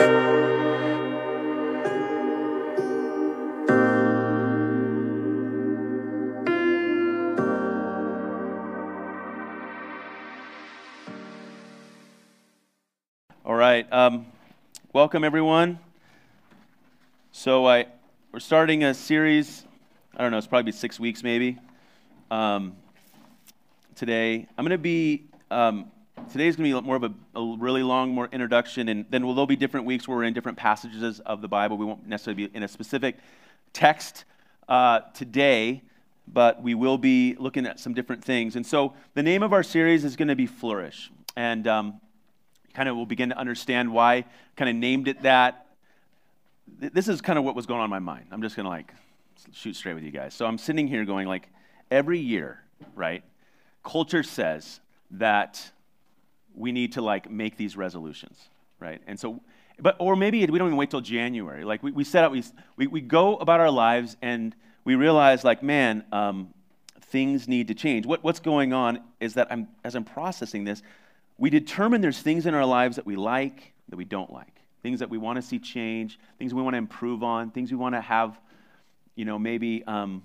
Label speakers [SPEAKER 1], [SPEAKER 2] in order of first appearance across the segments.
[SPEAKER 1] All right. Um, welcome, everyone. So I, we're starting a series. I don't know. It's probably six weeks, maybe. Um, today, I'm going to be. Um, today's going to be more of a, a, really long, more introduction, and then there'll be different weeks where we're in different passages of the Bible. We won't necessarily be in a specific text uh, today, but we will be looking at some different things. And so, the name of our series is going to be Flourish, and um, kind of we'll begin to understand why kind of named it that this is kind of what was going on in my mind i'm just going to like shoot straight with you guys so i'm sitting here going like every year right culture says that we need to like make these resolutions right? And so but or maybe we don't even wait till january. Like we, we set out we, we, we go about our lives and we realize like man um, things need to change. What, what's going on is that i'm as i'm processing this we determine there's things in our lives that we like, that we don't like, things that we want to see change, things we want to improve on, things we want to have, you know, maybe um,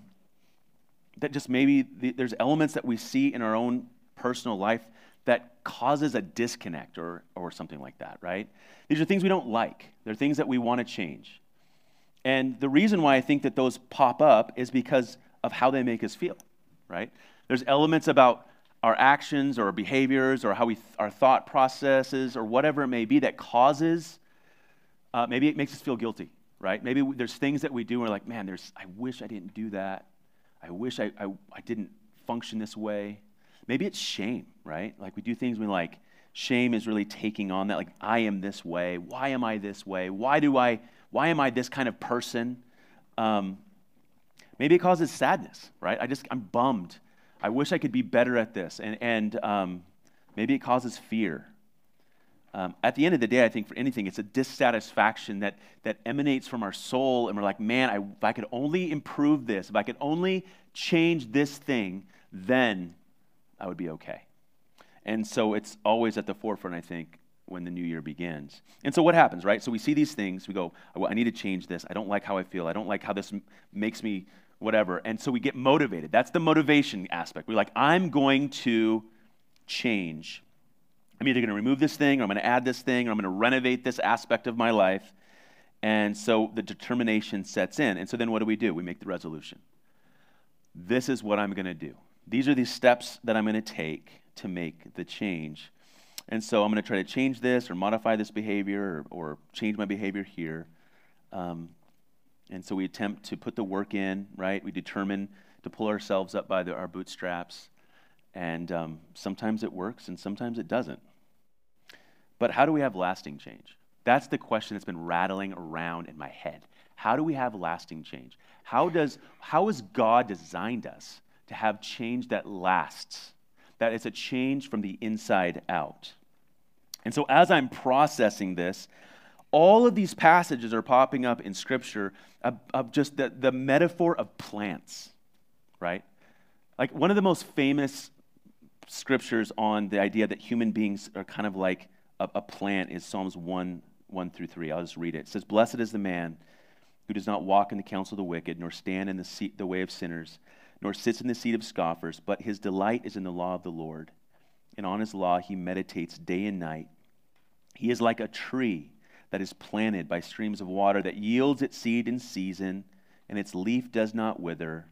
[SPEAKER 1] that just maybe the, there's elements that we see in our own personal life that causes a disconnect or, or something like that, right? These are things we don't like. They're things that we want to change. And the reason why I think that those pop up is because of how they make us feel, right? There's elements about our actions or our behaviors or how we th- our thought processes or whatever it may be that causes uh, maybe it makes us feel guilty right maybe there's things that we do and we're like man there's i wish i didn't do that i wish i, I, I didn't function this way maybe it's shame right like we do things when like shame is really taking on that like i am this way why am i this way why do i why am i this kind of person um, maybe it causes sadness right i just i'm bummed I wish I could be better at this. And, and um, maybe it causes fear. Um, at the end of the day, I think for anything, it's a dissatisfaction that, that emanates from our soul. And we're like, man, I, if I could only improve this, if I could only change this thing, then I would be okay. And so it's always at the forefront, I think, when the new year begins. And so what happens, right? So we see these things, we go, I need to change this. I don't like how I feel. I don't like how this m- makes me whatever. And so we get motivated. That's the motivation aspect. We're like, I'm going to change. I'm either going to remove this thing, or I'm going to add this thing, or I'm going to renovate this aspect of my life. And so the determination sets in. And so then what do we do? We make the resolution. This is what I'm going to do. These are the steps that I'm going to take to make the change. And so I'm going to try to change this or modify this behavior or, or change my behavior here. Um, and so we attempt to put the work in, right? We determine to pull ourselves up by the, our bootstraps. And um, sometimes it works and sometimes it doesn't. But how do we have lasting change? That's the question that's been rattling around in my head. How do we have lasting change? How, does, how has God designed us to have change that lasts? That it's a change from the inside out. And so as I'm processing this, all of these passages are popping up in Scripture of, of just the, the metaphor of plants, right? Like one of the most famous scriptures on the idea that human beings are kind of like a, a plant is Psalms 1 1 through 3. I'll just read it. It says, Blessed is the man who does not walk in the counsel of the wicked, nor stand in the, seat, the way of sinners, nor sits in the seat of scoffers, but his delight is in the law of the Lord. And on his law he meditates day and night. He is like a tree that is planted by streams of water that yields its seed in season, and its leaf does not wither.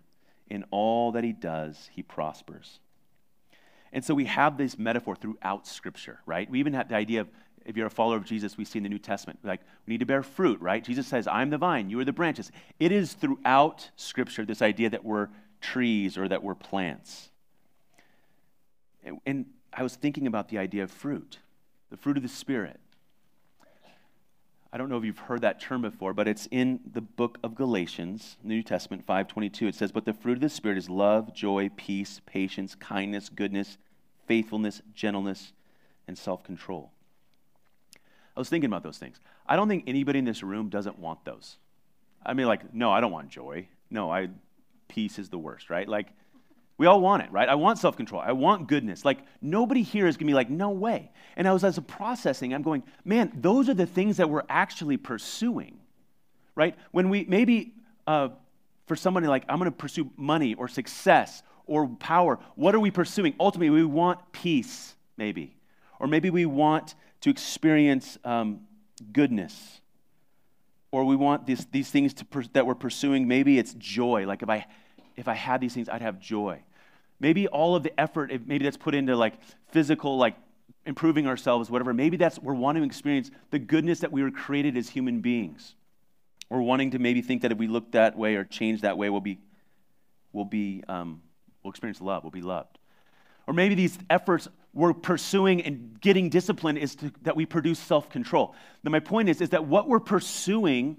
[SPEAKER 1] In all that he does, he prospers. And so we have this metaphor throughout Scripture, right? We even have the idea of if you're a follower of Jesus, we see in the New Testament, like we need to bear fruit, right? Jesus says, I'm the vine, you are the branches. It is throughout Scripture this idea that we're trees or that we're plants. And, and I was thinking about the idea of fruit, the fruit of the Spirit. I don't know if you've heard that term before, but it's in the book of Galatians, New Testament 5:22. It says, "But the fruit of the spirit is love, joy, peace, patience, kindness, goodness, faithfulness, gentleness, and self-control." I was thinking about those things. I don't think anybody in this room doesn't want those. I mean like, no, I don't want joy. No, I peace is the worst, right? Like we all want it, right? I want self control. I want goodness. Like, nobody here is going to be like, no way. And I was, as a processing, I'm going, man, those are the things that we're actually pursuing, right? When we maybe uh, for somebody like, I'm going to pursue money or success or power, what are we pursuing? Ultimately, we want peace, maybe. Or maybe we want to experience um, goodness. Or we want these, these things to that we're pursuing. Maybe it's joy. Like if I, if I had these things, I'd have joy. Maybe all of the effort, maybe that's put into like physical, like improving ourselves, whatever. Maybe that's we're wanting to experience the goodness that we were created as human beings. We're wanting to maybe think that if we look that way or change that way, we'll be, we'll be, um, we'll experience love. We'll be loved. Or maybe these efforts we're pursuing and getting discipline is to, that we produce self-control. Now, my point is, is that what we're pursuing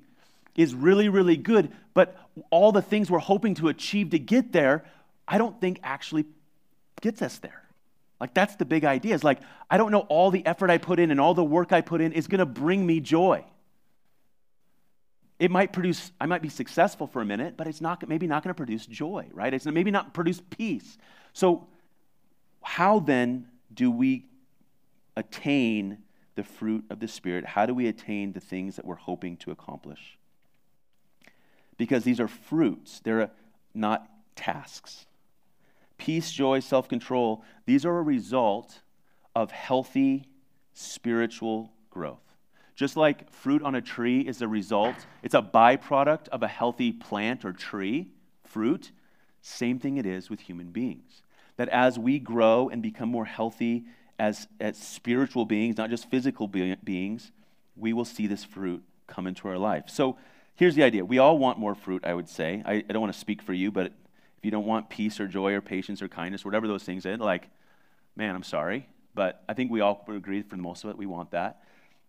[SPEAKER 1] is really, really good, but all the things we're hoping to achieve to get there, I don't think actually gets us there. Like that's the big idea. Is like I don't know all the effort I put in and all the work I put in is going to bring me joy. It might produce I might be successful for a minute, but it's not maybe not going to produce joy, right? It's maybe not produce peace. So how then do we attain the fruit of the Spirit? How do we attain the things that we're hoping to accomplish? Because these are fruits, they're not tasks. Peace, joy, self control, these are a result of healthy spiritual growth. Just like fruit on a tree is a result, it's a byproduct of a healthy plant or tree, fruit, same thing it is with human beings that as we grow and become more healthy as, as spiritual beings, not just physical be- beings, we will see this fruit come into our life. So here's the idea. We all want more fruit, I would say. I, I don't want to speak for you, but if you don't want peace or joy or patience or kindness, whatever those things are, like, man, I'm sorry. But I think we all agree for the most of it, we want that.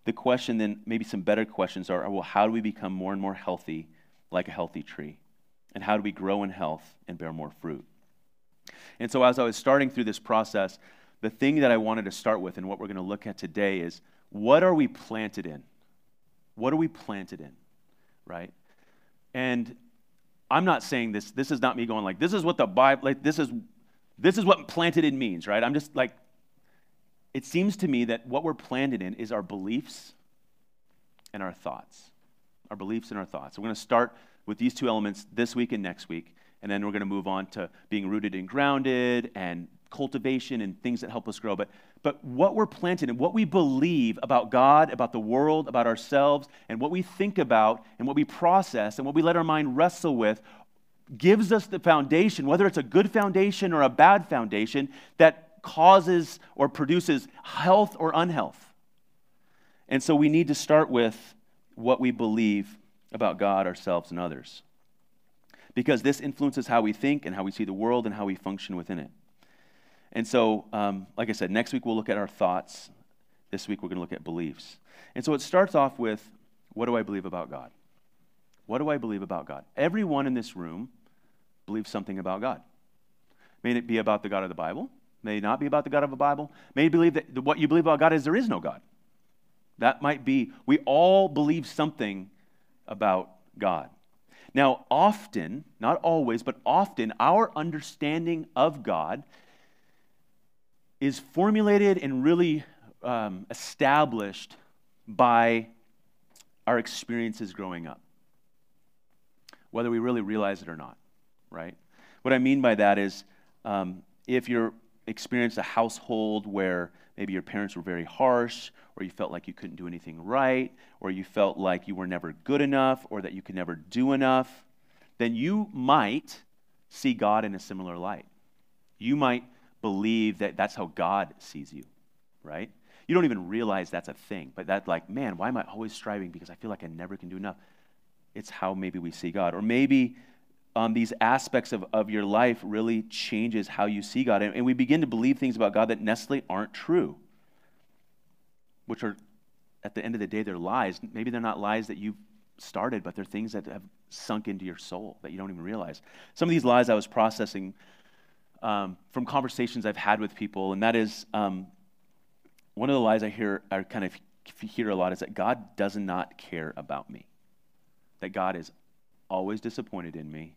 [SPEAKER 1] The question then, maybe some better questions are well, how do we become more and more healthy like a healthy tree? And how do we grow in health and bear more fruit? And so, as I was starting through this process, the thing that I wanted to start with and what we're going to look at today is what are we planted in? What are we planted in? Right? And I'm not saying this, this is not me going like, this is what the Bible, like, this is, this is what planted in means, right? I'm just like, it seems to me that what we're planted in is our beliefs and our thoughts. Our beliefs and our thoughts. we're going to start with these two elements this week and next week and then we're going to move on to being rooted and grounded and cultivation and things that help us grow. But, but what we're planted and what we believe about God, about the world, about ourselves, and what we think about and what we process and what we let our mind wrestle with gives us the foundation, whether it's a good foundation or a bad foundation, that causes or produces health or unhealth. And so we need to start with what we believe about God, ourselves, and others because this influences how we think and how we see the world and how we function within it. And so, um, like I said, next week we'll look at our thoughts. This week we're going to look at beliefs. And so it starts off with what do I believe about God? What do I believe about God? Everyone in this room believes something about God. May it be about the God of the Bible, may not be about the God of the Bible. May believe that what you believe about God is there is no God. That might be, we all believe something about God. Now, often, not always, but often, our understanding of God is formulated and really um, established by our experiences growing up, whether we really realize it or not, right? What I mean by that is um, if you're experienced a household where maybe your parents were very harsh or you felt like you couldn't do anything right, or you felt like you were never good enough, or that you could never do enough, then you might see God in a similar light. You might believe that that's how God sees you, right? You don't even realize that's a thing, but that, like, man, why am I always striving? Because I feel like I never can do enough. It's how maybe we see God. Or maybe um, these aspects of, of your life really changes how you see God. And, and we begin to believe things about God that necessarily aren't true which are, at the end of the day, they're lies. Maybe they're not lies that you've started, but they're things that have sunk into your soul that you don't even realize. Some of these lies I was processing um, from conversations I've had with people, and that is um, one of the lies I hear, I kind of hear a lot is that God does not care about me, that God is always disappointed in me,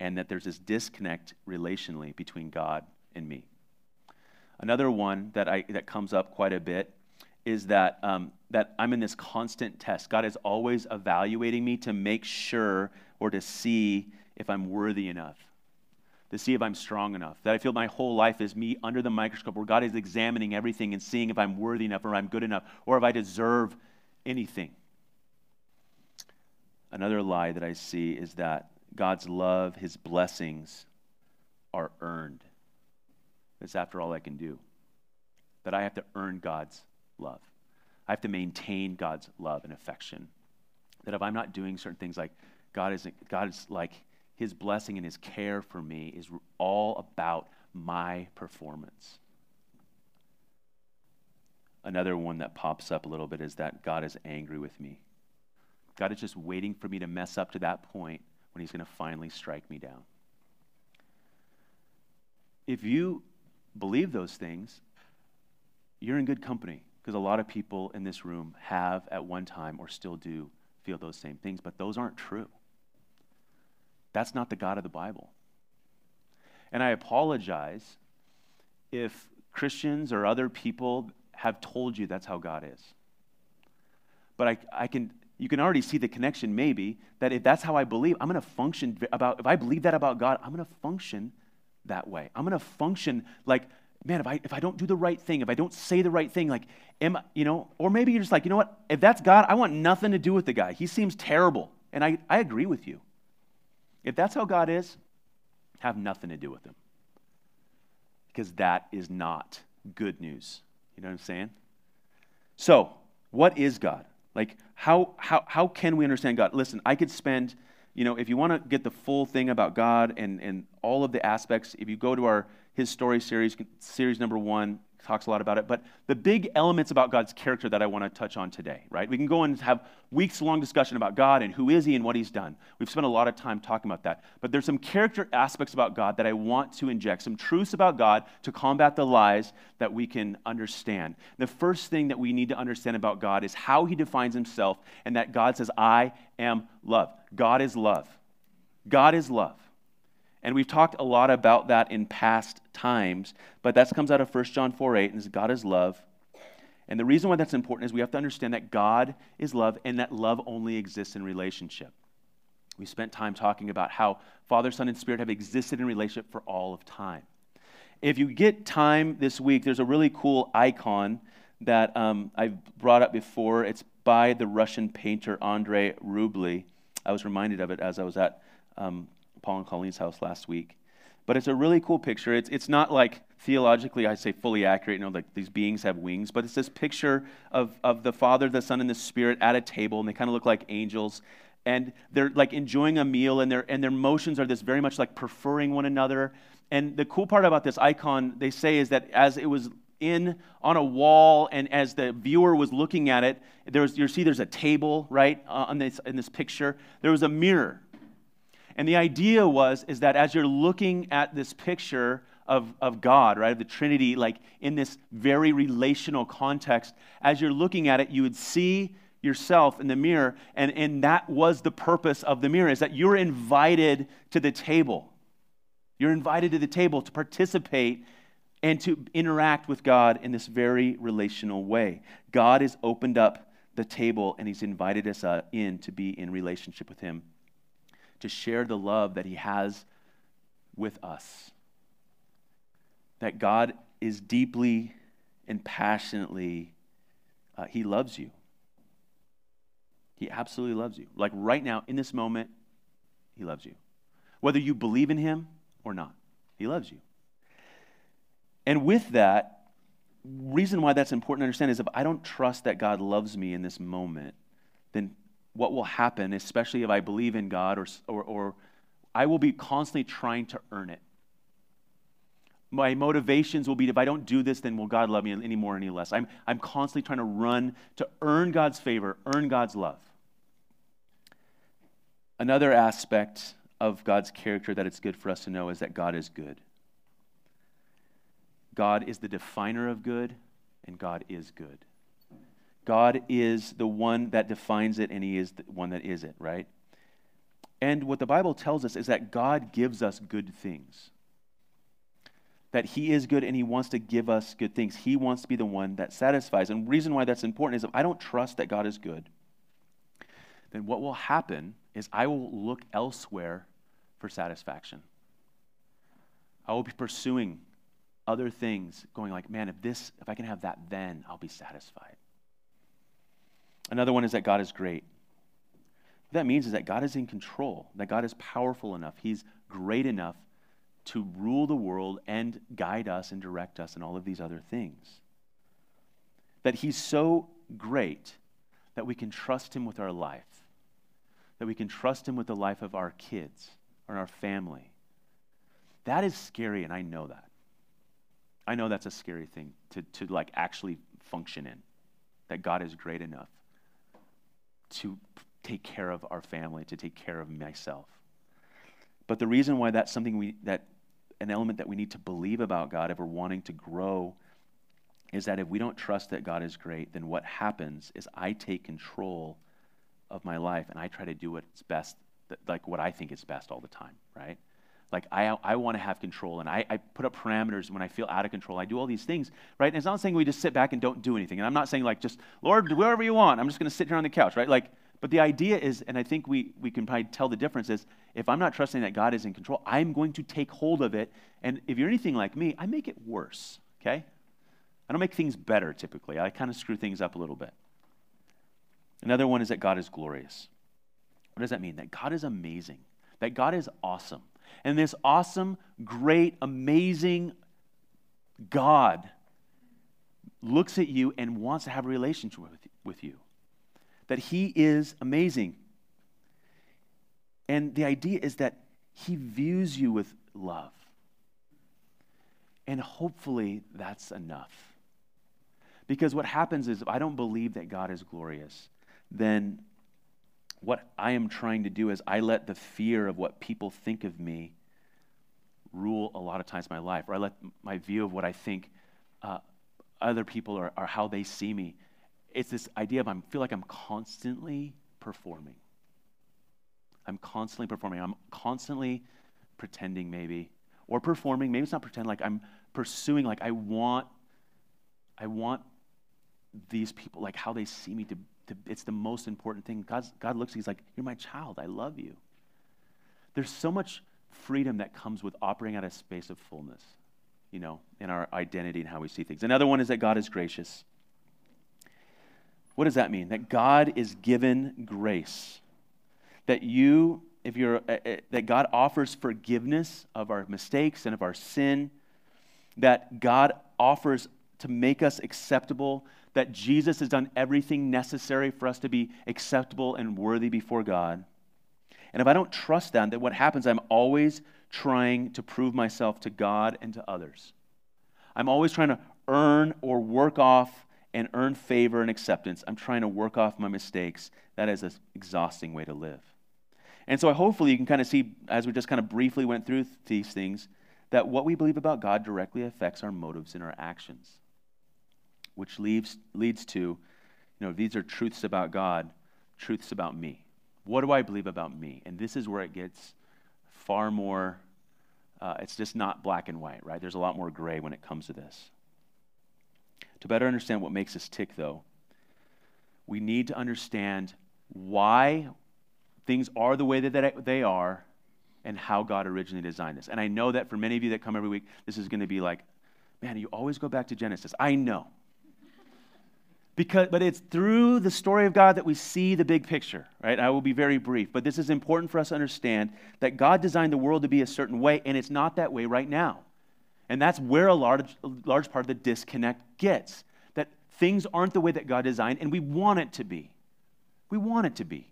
[SPEAKER 1] and that there's this disconnect relationally between God and me. Another one that, I, that comes up quite a bit is that, um, that I'm in this constant test. God is always evaluating me to make sure or to see if I'm worthy enough, to see if I'm strong enough. That I feel my whole life is me under the microscope where God is examining everything and seeing if I'm worthy enough or I'm good enough or if I deserve anything. Another lie that I see is that God's love, his blessings are earned. It's after all I can do. That I have to earn God's love. I have to maintain God's love and affection. That if I'm not doing certain things like God isn't, God is like his blessing and his care for me is all about my performance. Another one that pops up a little bit is that God is angry with me. God is just waiting for me to mess up to that point when he's going to finally strike me down. If you believe those things, you're in good company because a lot of people in this room have at one time or still do feel those same things, but those aren't true. That's not the God of the Bible. And I apologize if Christians or other people have told you that's how God is. But I, I can, you can already see the connection maybe that if that's how I believe, I'm going to function about, if I believe that about God, I'm going to function that way. I'm going to function like, man, if I, if I don't do the right thing, if I don't say the right thing, like, am I, you know, or maybe you're just like, you know what, if that's God, I want nothing to do with the guy. He seems terrible. And I, I agree with you. If that's how God is, have nothing to do with him. Because that is not good news. You know what I'm saying? So, what is God? Like, how, how, how can we understand God? Listen, I could spend, you know, if you want to get the full thing about God and, and all of the aspects, if you go to our His Story series, series number one, talks a lot about it. But the big elements about God's character that I want to touch on today, right? We can go and have weeks long discussion about God and who is He and what He's done. We've spent a lot of time talking about that. But there's some character aspects about God that I want to inject, some truths about God to combat the lies that we can understand. The first thing that we need to understand about God is how He defines Himself and that God says, I am love. God is love. God is love. And we've talked a lot about that in past times, but that comes out of 1 John 4 8, and is God is love. And the reason why that's important is we have to understand that God is love and that love only exists in relationship. We spent time talking about how Father, Son, and Spirit have existed in relationship for all of time. If you get time this week, there's a really cool icon that um, I've brought up before. It's by the Russian painter Andrei Rublev. I was reminded of it as I was at um, Paul and Colleen's house last week. But it's a really cool picture. It's, it's not like theologically, I say fully accurate, you know, like these beings have wings, but it's this picture of, of the Father, the Son, and the Spirit at a table, and they kind of look like angels. And they're like enjoying a meal, and, their and their motions are this very much like preferring one another. And the cool part about this icon, they say, is that as it was in on a wall, and as the viewer was looking at it, there was, you see there's a table, right, uh, on this, in this picture. There was a mirror and the idea was is that as you're looking at this picture of, of God, right, of the Trinity, like in this very relational context, as you're looking at it, you would see yourself in the mirror, and, and that was the purpose of the mirror, is that you're invited to the table. You're invited to the table to participate and to interact with God in this very relational way. God has opened up the table and He's invited us uh, in to be in relationship with Him to share the love that He has with us. That God is deeply and passionately, uh, He loves you. He absolutely loves you. Like right now, in this moment, He loves you. Whether you believe in Him or not, He loves you. And with that, reason why that's important to understand is if I don't trust that God loves me in this moment, then what will happen, especially if I believe in God, or, or, or I will be constantly trying to earn it. My motivations will be if I don't do this, then will God love me any more, any less? I'm, I'm constantly trying to run to earn God's favor, earn God's love. Another aspect of God's character that it's good for us to know is that God is good. God is the definer of good, and God is good. God is the one that defines it, and He is the one that is it, right? And what the Bible tells us is that God gives us good things. That He is good and He wants to give us good things. He wants to be the one that satisfies. And the reason why that's important is if I don't trust that God is good, then what will happen is I will look elsewhere for satisfaction. I will be pursuing other things, going like, man, if this, if I can have that, then I'll be satisfied. Another one is that God is great. What that means is that God is in control, that God is powerful enough, He's great enough to rule the world and guide us and direct us and all of these other things. That He's so great that we can trust Him with our life, that we can trust Him with the life of our kids or our family. That is scary, and I know that. I know that's a scary thing to, to like actually function in, that God is great enough to take care of our family, to take care of myself. But the reason why that's something we, that an element that we need to believe about God if we're wanting to grow is that if we don't trust that God is great, then what happens is I take control of my life and I try to do what's best, like what I think is best all the time, right? Like I, I want to have control and I, I put up parameters when I feel out of control. I do all these things, right? And it's not saying we just sit back and don't do anything. And I'm not saying like just, Lord, do whatever you want. I'm just going to sit here on the couch, right? Like but the idea is, and I think we, we can probably tell the difference is if I'm not trusting that God is in control, I'm going to take hold of it. And if you're anything like me, I make it worse, okay? I don't make things better typically. I kind of screw things up a little bit. Another one is that God is glorious. What does that mean? That God is amazing, that God is awesome. And this awesome, great, amazing God looks at you and wants to have a relationship with, you that He is amazing. And the idea is that He views you with love. And hopefully that's enough. Because what happens is if I don't believe that God is glorious, then what I am trying to do is I let the fear of what people think of me rule a lot of times my life, or I let my view of what I think uh, other people are, are how they see me it's this idea of I feel like I'm constantly performing. I'm constantly performing. I'm constantly pretending, maybe, or performing. Maybe it's not pretend. Like I'm pursuing. Like I want, I want these people, like how they see me. To, to it's the most important thing. God's, God looks. He's like, "You're my child. I love you." There's so much freedom that comes with operating at a space of fullness, you know, in our identity and how we see things. Another one is that God is gracious. What does that mean? That God is given grace. That you, if you're, uh, uh, that God offers forgiveness of our mistakes and of our sin. That God offers to make us acceptable. That Jesus has done everything necessary for us to be acceptable and worthy before God. And if I don't trust that, then what happens, I'm always trying to prove myself to God and to others. I'm always trying to earn or work off and earn favor and acceptance. I'm trying to work off my mistakes. That is an exhausting way to live. And so hopefully you can kind of see, as we just kind of briefly went through these things, that what we believe about God directly affects our motives and our actions, which leads, leads to, you know, these are truths about God, truths about me. What do I believe about me? And this is where it gets far more, uh, it's just not black and white, right? There's a lot more gray when it comes to this. To better understand what makes us tick, though, we need to understand why things are the way that they are and how God originally designed this. And I know that for many of you that come every week, this is going to be like, man, you always go back to Genesis. I know. Because, but it's through the story of God that we see the big picture, right? I will be very brief, but this is important for us to understand that God designed the world to be a certain way, and it's not that way right now. And that's where a large, a large part of the disconnect gets that things aren't the way that God designed, and we want it to be. We want it to be.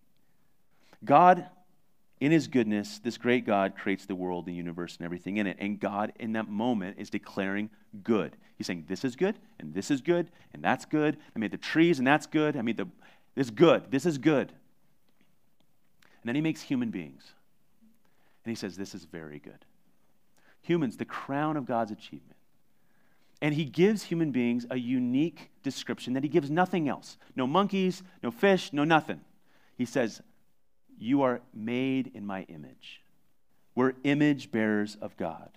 [SPEAKER 1] God, in His goodness, this great God creates the world, the universe, and everything in it. And God, in that moment, is declaring good. He's saying, This is good, and this is good, and that's good. I made the trees, and that's good. I made the, this good, this is good. And then He makes human beings. And He says, This is very good humans the crown of God's achievement. And he gives human beings a unique description that he gives nothing else no monkeys, no fish, no nothing. He says, You are made in my image. We're image bearers of God.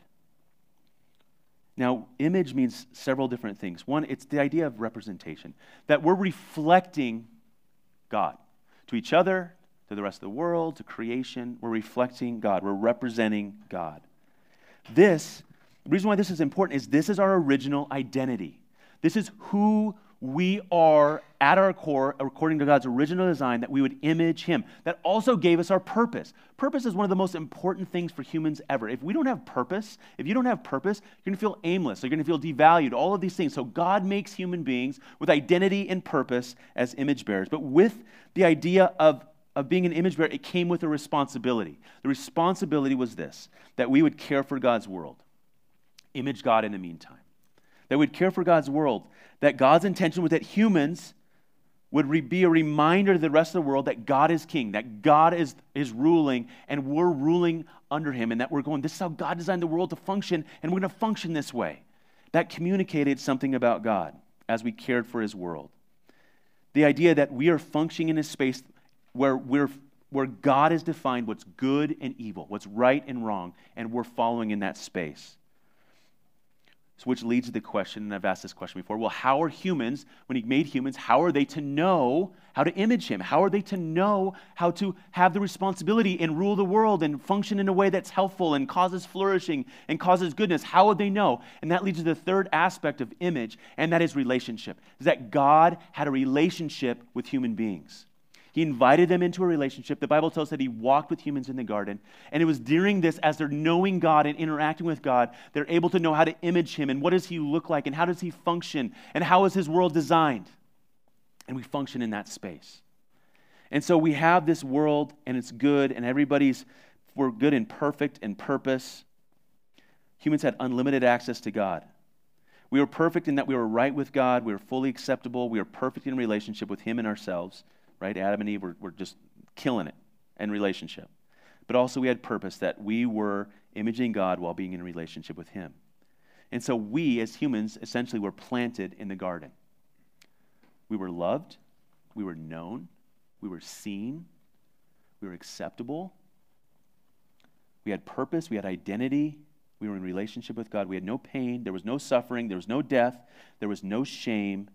[SPEAKER 1] Now, image means several different things. One, it's the idea of representation, that we're reflecting God to each other, to the rest of the world, to creation. We're reflecting God, we're representing God. This, the reason why this is important is this is our original identity. This is who we are at our core, according to God's original design, that we would image Him. That also gave us our purpose. Purpose is one of the most important things for humans ever. If we don't have purpose, if you don't have purpose, you're to feel aimless, you're to feel devalued, all of these things. So God makes human beings with identity and purpose as image bearers. But with the idea of of being an image bearer, it came with a responsibility. The responsibility was this that we would care for God's world, image God in the meantime. That we'd care for God's world, that God's intention was that humans would be a reminder to the rest of the world that God is king, that God is, is ruling, and we're ruling under him, and that we're going, this is how God designed the world to function, and we're going to function this way. That communicated something about God as we cared for his world. The idea that we are functioning in a space where, we're, where God has defined what's good and evil, what's right and wrong, and we're following in that space. So, which leads to the question, and I've asked this question before well, how are humans, when He made humans, how are they to know how to image Him? How are they to know how to have the responsibility and rule the world and function in a way that's helpful and causes flourishing and causes goodness? How would they know? And that leads to the third aspect of image, and that is relationship. Is that God had a relationship with human beings. He invited them into a relationship. The Bible tells that he walked with humans in the garden. And it was during this, as they're knowing God and interacting with God, they're able to know how to image him and what does he look like and how does he function and how is his world designed. And we function in that space. And so we have this world and it's good and everybody's, we're good and perfect and purpose. Humans had unlimited access to God. We were perfect in that we were right with God. We were fully acceptable. We were perfect in relationship with Him and ourselves right? Adam and Eve were, were just killing it in relationship. But also, we had purpose that we were imaging God while being in relationship with Him. And so, we as humans essentially were planted in the garden. We were loved, we were known, we were seen, we were acceptable, we had purpose, we had identity, we were in relationship with God. We had no pain, there was no suffering, there was no death, there was no shame.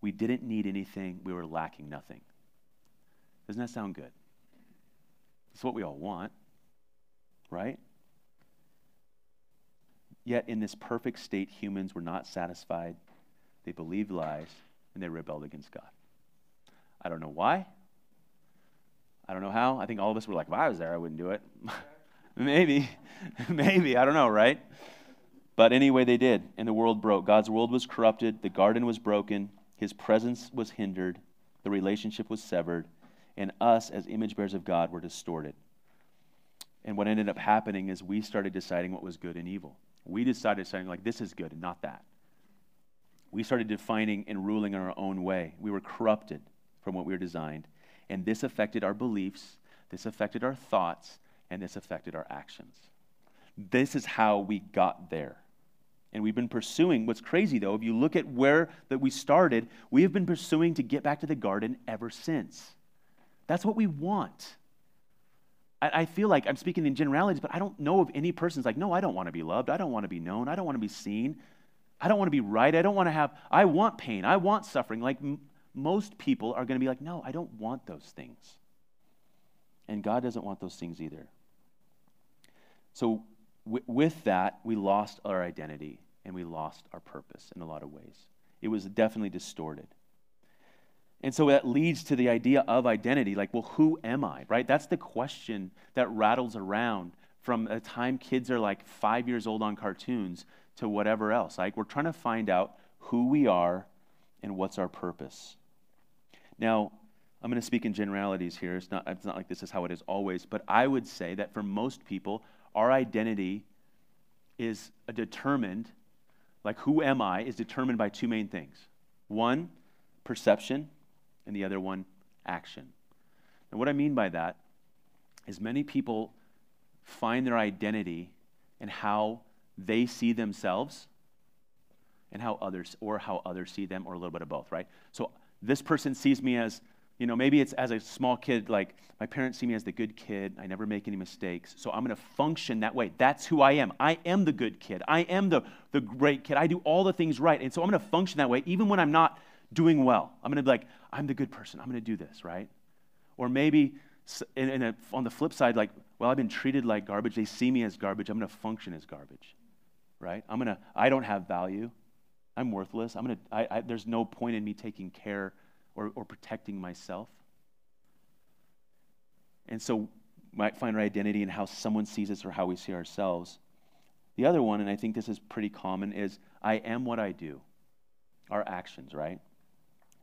[SPEAKER 1] We didn't need anything, we were lacking nothing. Doesn't that sound good? It's what we all want, right? Yet, in this perfect state, humans were not satisfied. They believed lies and they rebelled against God. I don't know why. I don't know how. I think all of us were like, if I was there, I wouldn't do it. maybe. maybe. I don't know, right? But anyway, they did. And the world broke. God's world was corrupted. The garden was broken. His presence was hindered. The relationship was severed and us as image bearers of God were distorted. And what ended up happening is we started deciding what was good and evil. We decided deciding like this is good and not that. We started defining and ruling in our own way. We were corrupted from what we were designed. And this affected our beliefs, this affected our thoughts, and this affected our actions. This is how we got there. And we've been pursuing what's crazy though, if you look at where that we started, we have been pursuing to get back to the garden ever since. That's what we want. I, I feel like I'm speaking in generalities, but I don't know of any person's like, no, I don't want to be loved. I don't want to be known. I don't want to be seen. I don't want to be right. I don't want to have, I want pain. I want suffering. Like m- most people are going to be like, no, I don't want those things. And God doesn't want those things either. So, w- with that, we lost our identity and we lost our purpose in a lot of ways. It was definitely distorted. And so that leads to the idea of identity like, well, who am I, right? That's the question that rattles around from the time kids are like five years old on cartoons to whatever else. Like, we're trying to find out who we are and what's our purpose. Now, I'm going to speak in generalities here. It's not, it's not like this is how it is always, but I would say that for most people, our identity is determined, like who am I, is determined by two main things. One, perception, and the other one, action. And what I mean by that is many people find their identity in how they see themselves and how others or how others see them or a little bit of both right so this person sees me as You know, maybe it's as a small kid, like my parents see me as the good kid. I never make any mistakes. So I'm going to function that way. That's who I am. I am the good kid. I am the, the great kid. I do all the things right. And so I'm going to function that way even when I'm not doing well. I'm going to be like, I'm the good person. I'm going to do this, right? Or maybe in, in a, on the flip side, like, well, I've been treated like garbage. They see me as garbage. I'm going to function as garbage, right? I'm going to, I don't have value. I'm worthless. I'm going to, I, I, there's no point in me taking care or, or protecting myself. And so might find our identity in how someone sees us or how we see ourselves. The other one, and I think this is pretty common, is I am what I do. Our actions, right?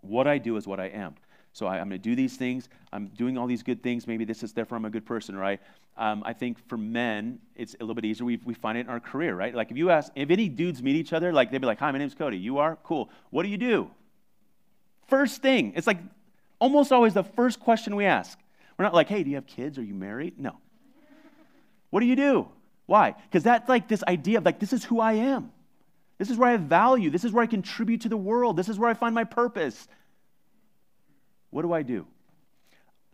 [SPEAKER 1] What I do is what I am. So I, am going to do these things. I'm doing all these good things. Maybe this is therefore I'm a good person, right? Um, I think for men, it's a little bit easier. We, we find it in our career, right? Like if you ask, if any dudes meet each other, like they'd be like, "Hi, my name's Cody. You are cool. What do you do?" First thing. It's like almost always the first question we ask. We're not like, "Hey, do you have kids? Are you married?" No. What do you do? Why? Because that's like this idea of like this is who I am. This is where I have value. This is where I contribute to the world. This is where I find my purpose. What do I do?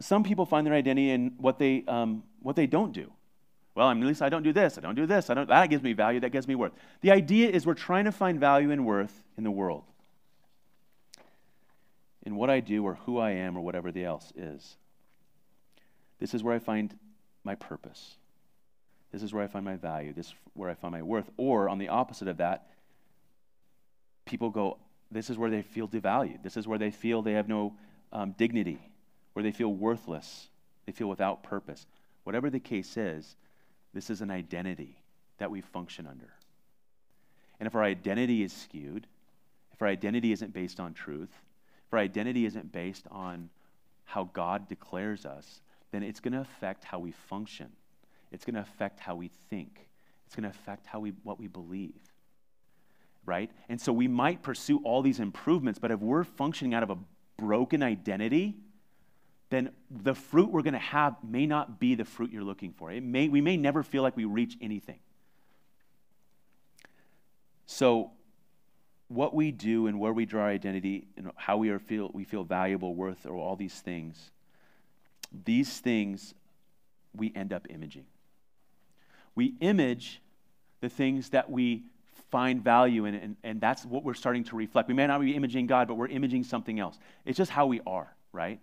[SPEAKER 1] Some people find their identity in what they, um, what they don't do. Well, I mean, at least I don't do this. I don't do this. I don't, that gives me value. That gives me worth. The idea is we're trying to find value and worth in the world, in what I do or who I am or whatever the else is. This is where I find my purpose. This is where I find my value. This is where I find my worth. Or on the opposite of that, people go, this is where they feel devalued. This is where they feel they have no um, dignity, where they feel worthless, they feel without purpose. Whatever the case is, this is an identity that we function under. And if our identity is skewed, if our identity isn't based on truth, if our identity isn't based on how God declares us, then it's going to affect how we function. It's going to affect how we think. It's going to affect how we, what we believe. Right? And so we might pursue all these improvements, but if we're functioning out of a broken identity, then the fruit we're going to have may not be the fruit you're looking for. It may, we may never feel like we reach anything. So, what we do and where we draw our identity and how we are feel we feel valuable, worth, or all these things, these things we end up imaging. We image the things that we find value in it, and, and that's what we're starting to reflect. We may not be imaging God, but we're imaging something else. It's just how we are, right?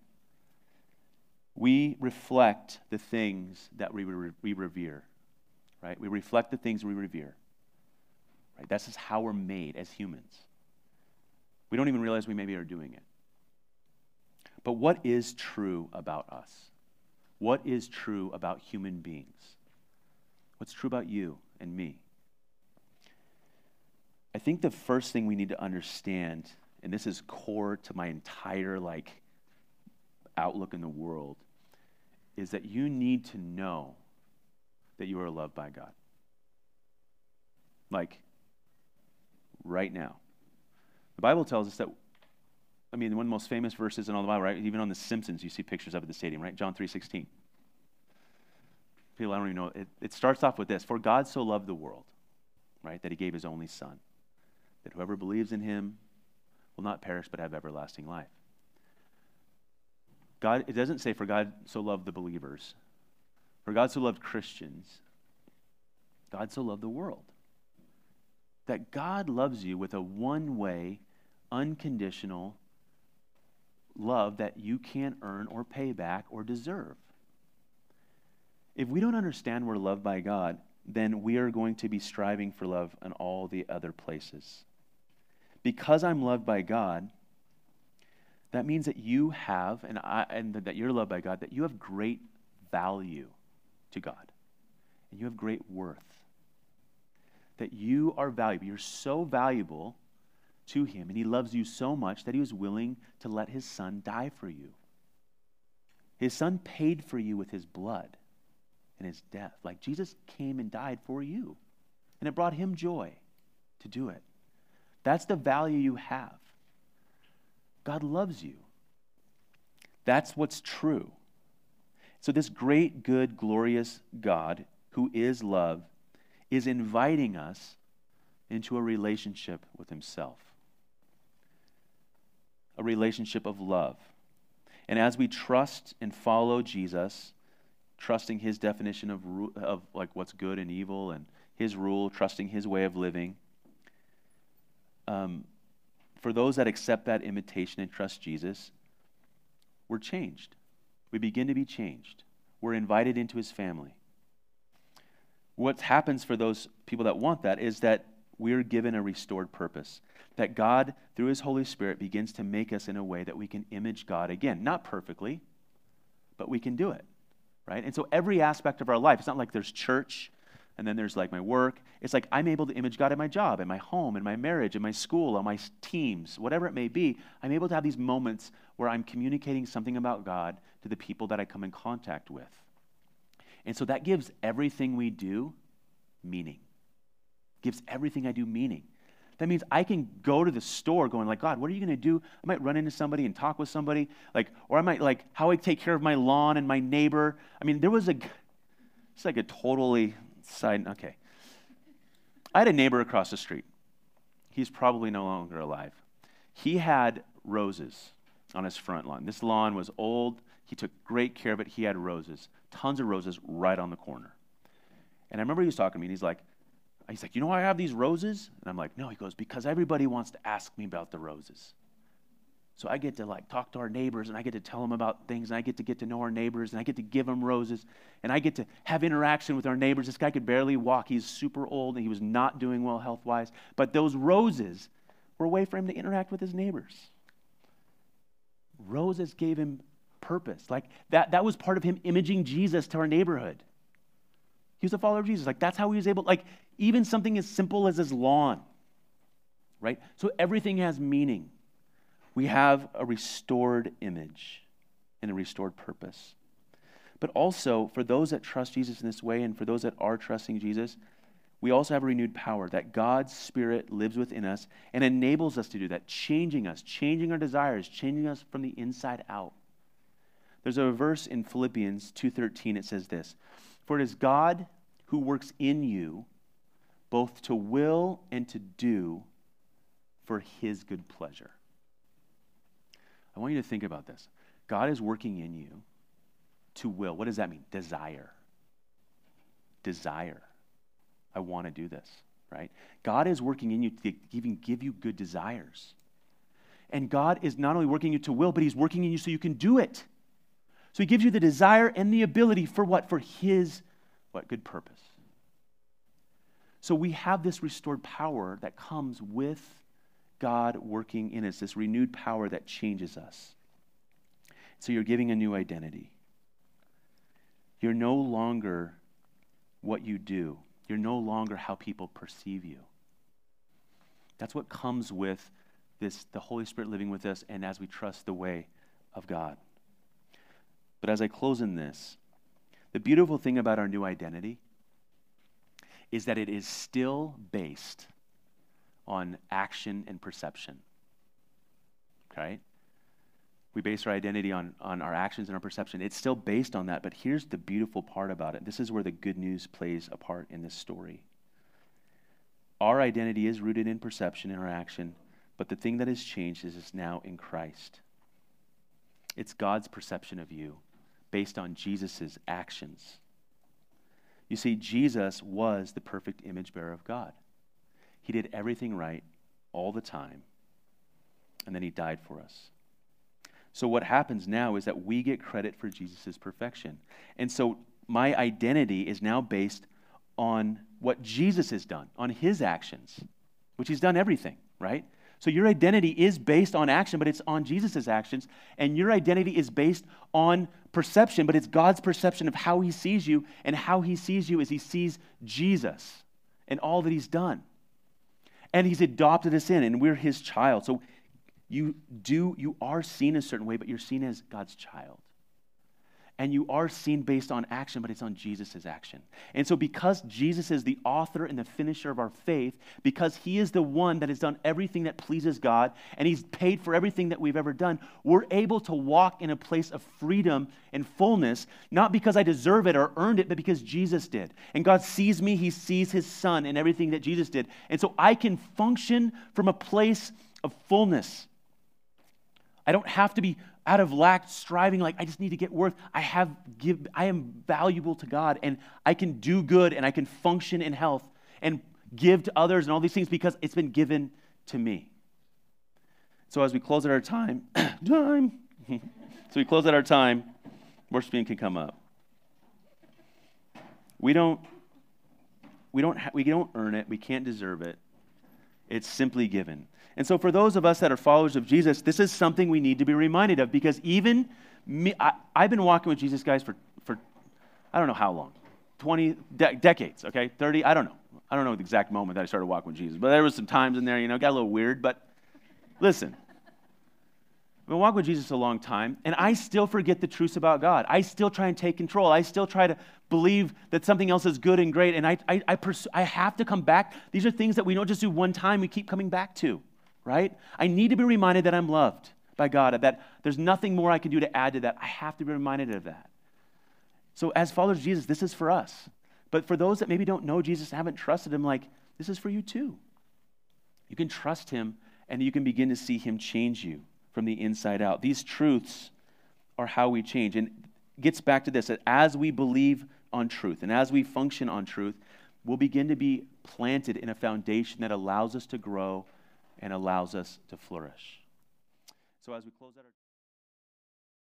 [SPEAKER 1] We reflect the things that we, re- we revere, right? We reflect the things we revere, right? That's just how we're made as humans. We don't even realize we maybe are doing it. But what is true about us? What is true about human beings? What's true about you and me? I think the first thing we need to understand, and this is core to my entire like outlook in the world, is that you need to know that you are loved by God. Like right now. The Bible tells us that I mean, one of the most famous verses in all the Bible, right? Even on The Simpsons, you see pictures of it at the stadium, right? John 3.16. People, I don't even know. It, it starts off with this. For God so loved the world, right, that he gave his only son that whoever believes in him will not perish but have everlasting life. God, it doesn't say, for God so loved the believers, for God so loved Christians, God so loved the world. That God loves you with a one way, unconditional love that you can't earn or pay back or deserve. If we don't understand we're loved by God, then we are going to be striving for love in all the other places because I'm loved by God, that means that you have, and, I, and that you're loved by God, that you have great value to God. And you have great worth. That you are valuable. You're so valuable to Him, and He loves you so much that He was willing to let His Son die for you. His Son paid for you with His blood and His death. Like Jesus came and died for you. And it brought Him joy to do it. That's the value you have. God loves you. That's what's true. So, this great, good, glorious God who is love is inviting us into a relationship with Himself, a relationship of love. And as we trust and follow Jesus, trusting his definition of, of like what's good and evil and his rule, trusting his way of living, um, for those that accept that invitation and trust Jesus, we're changed. We begin to be changed. We're invited into his family. What happens for those people that want that is that we're given a restored purpose. That God, through his Holy Spirit, begins to make us in a way that we can image God again. Not perfectly, but we can do it. Right? And so every aspect of our life, it's not like there's church and then there's like my work. It's like I'm able to image God in my job, in my home, in my marriage, in my school, on my teams, whatever it may be. I'm able to have these moments where I'm communicating something about God to the people that I come in contact with. And so that gives everything we do meaning. Gives everything I do meaning. That means I can go to the store going like, God, what are you going to do? I might run into somebody and talk with somebody, like, or I might like how I take care of my lawn and my neighbor. I mean, there was a, it's like a totally side. Okay, I had a neighbor across the street. He's probably no longer alive. He had roses on his front lawn. This lawn was old. He took great care of it. He had roses, tons of roses right on the corner. And I remember he was talking to me, and he's like, he's like, you know why I have these roses? And I'm like, no. He goes, because everybody wants to ask me about the roses. So I get to like talk to our neighbors and I get to tell them about things and I get to get to know our neighbors and I get to give them roses and I get to have interaction with our neighbors. This guy could barely walk. He's super old and he was not doing well health wise. But those roses were a way for him to interact with his neighbors. Roses gave him purpose. Like that, that was part of him imaging Jesus to our neighborhood. He was a follower of Jesus. Like that's how he was able, like even something as simple as his lawn, right? So everything has meaning. We have a restored image and a restored purpose. But also, for those that trust Jesus in this way and for those that are trusting Jesus, we also have a renewed power that God's Spirit lives within us and enables us to do that, changing us, changing our desires, changing us from the inside out. There's a verse in Philippians 2:13 it says this, "For it is God who works in you both to will and to do for his good pleasure." I want you to think about this. God is working in you to will. What does that mean? Desire. Desire. I want to do this, right? God is working in you to even give you good desires. And God is not only working you to will, but He's working in you so you can do it. So He gives you the desire and the ability for what? For His what? Good purpose. So we have this restored power that comes with God working in us, this renewed power that changes us. So you're giving a new identity. You're no longer what you do, you're no longer how people perceive you. That's what comes with this the Holy Spirit living with us and as we trust the way of God. But as I close in this, the beautiful thing about our new identity is that it is still based on action and perception. Right? We base our identity on, on our actions and our perception. It's still based on that, but here's the beautiful part about it. This is where the good news plays a part in this story. Our identity is rooted in perception and our action, but the thing that has changed is it's now in Christ. It's God's perception of you based on Jesus' actions. You see, Jesus was the perfect image bearer of God. He did everything right all the time, and then he died for us. So, what happens now is that we get credit for Jesus' perfection. And so, my identity is now based on what Jesus has done, on his actions, which he's done everything, right? So, your identity is based on action, but it's on Jesus' actions. And your identity is based on perception, but it's God's perception of how he sees you. And how he sees you is he sees Jesus and all that he's done and he's adopted us in and we're his child. So you do you are seen a certain way but you're seen as god's child and you are seen based on action, but it's on Jesus' action. And so, because Jesus is the author and the finisher of our faith, because he is the one that has done everything that pleases God, and he's paid for everything that we've ever done, we're able to walk in a place of freedom and fullness, not because I deserve it or earned it, but because Jesus did. And God sees me, he sees his son and everything that Jesus did. And so, I can function from a place of fullness. I don't have to be out of lack, striving, like I just need to get worth. I have give I am valuable to God and I can do good and I can function in health and give to others and all these things because it's been given to me. So as we close at our time, time. so we close at our time, worship can come up. We don't we don't ha- we don't earn it, we can't deserve it. It's simply given. And so, for those of us that are followers of Jesus, this is something we need to be reminded of because even me, I, have been walking with Jesus, guys, for, for I don't know how long 20 de- decades, okay? 30, I don't know. I don't know the exact moment that I started walking with Jesus, but there was some times in there, you know, got a little weird. But listen, I've been walking with Jesus a long time, and I still forget the truths about God. I still try and take control. I still try to believe that something else is good and great, and I, I, I, pursue, I have to come back. These are things that we don't just do one time, we keep coming back to right? I need to be reminded that I'm loved by God, that there's nothing more I can do to add to that. I have to be reminded of that. So, as followers of Jesus, this is for us. But for those that maybe don't know Jesus, haven't trusted him, like, this is for you too. You can trust him and you can begin to see him change you from the inside out. These truths are how we change. And gets back to this that as we believe on truth and as we function on truth, we'll begin to be planted in a foundation that allows us to grow and allows us to flourish. So as we close out our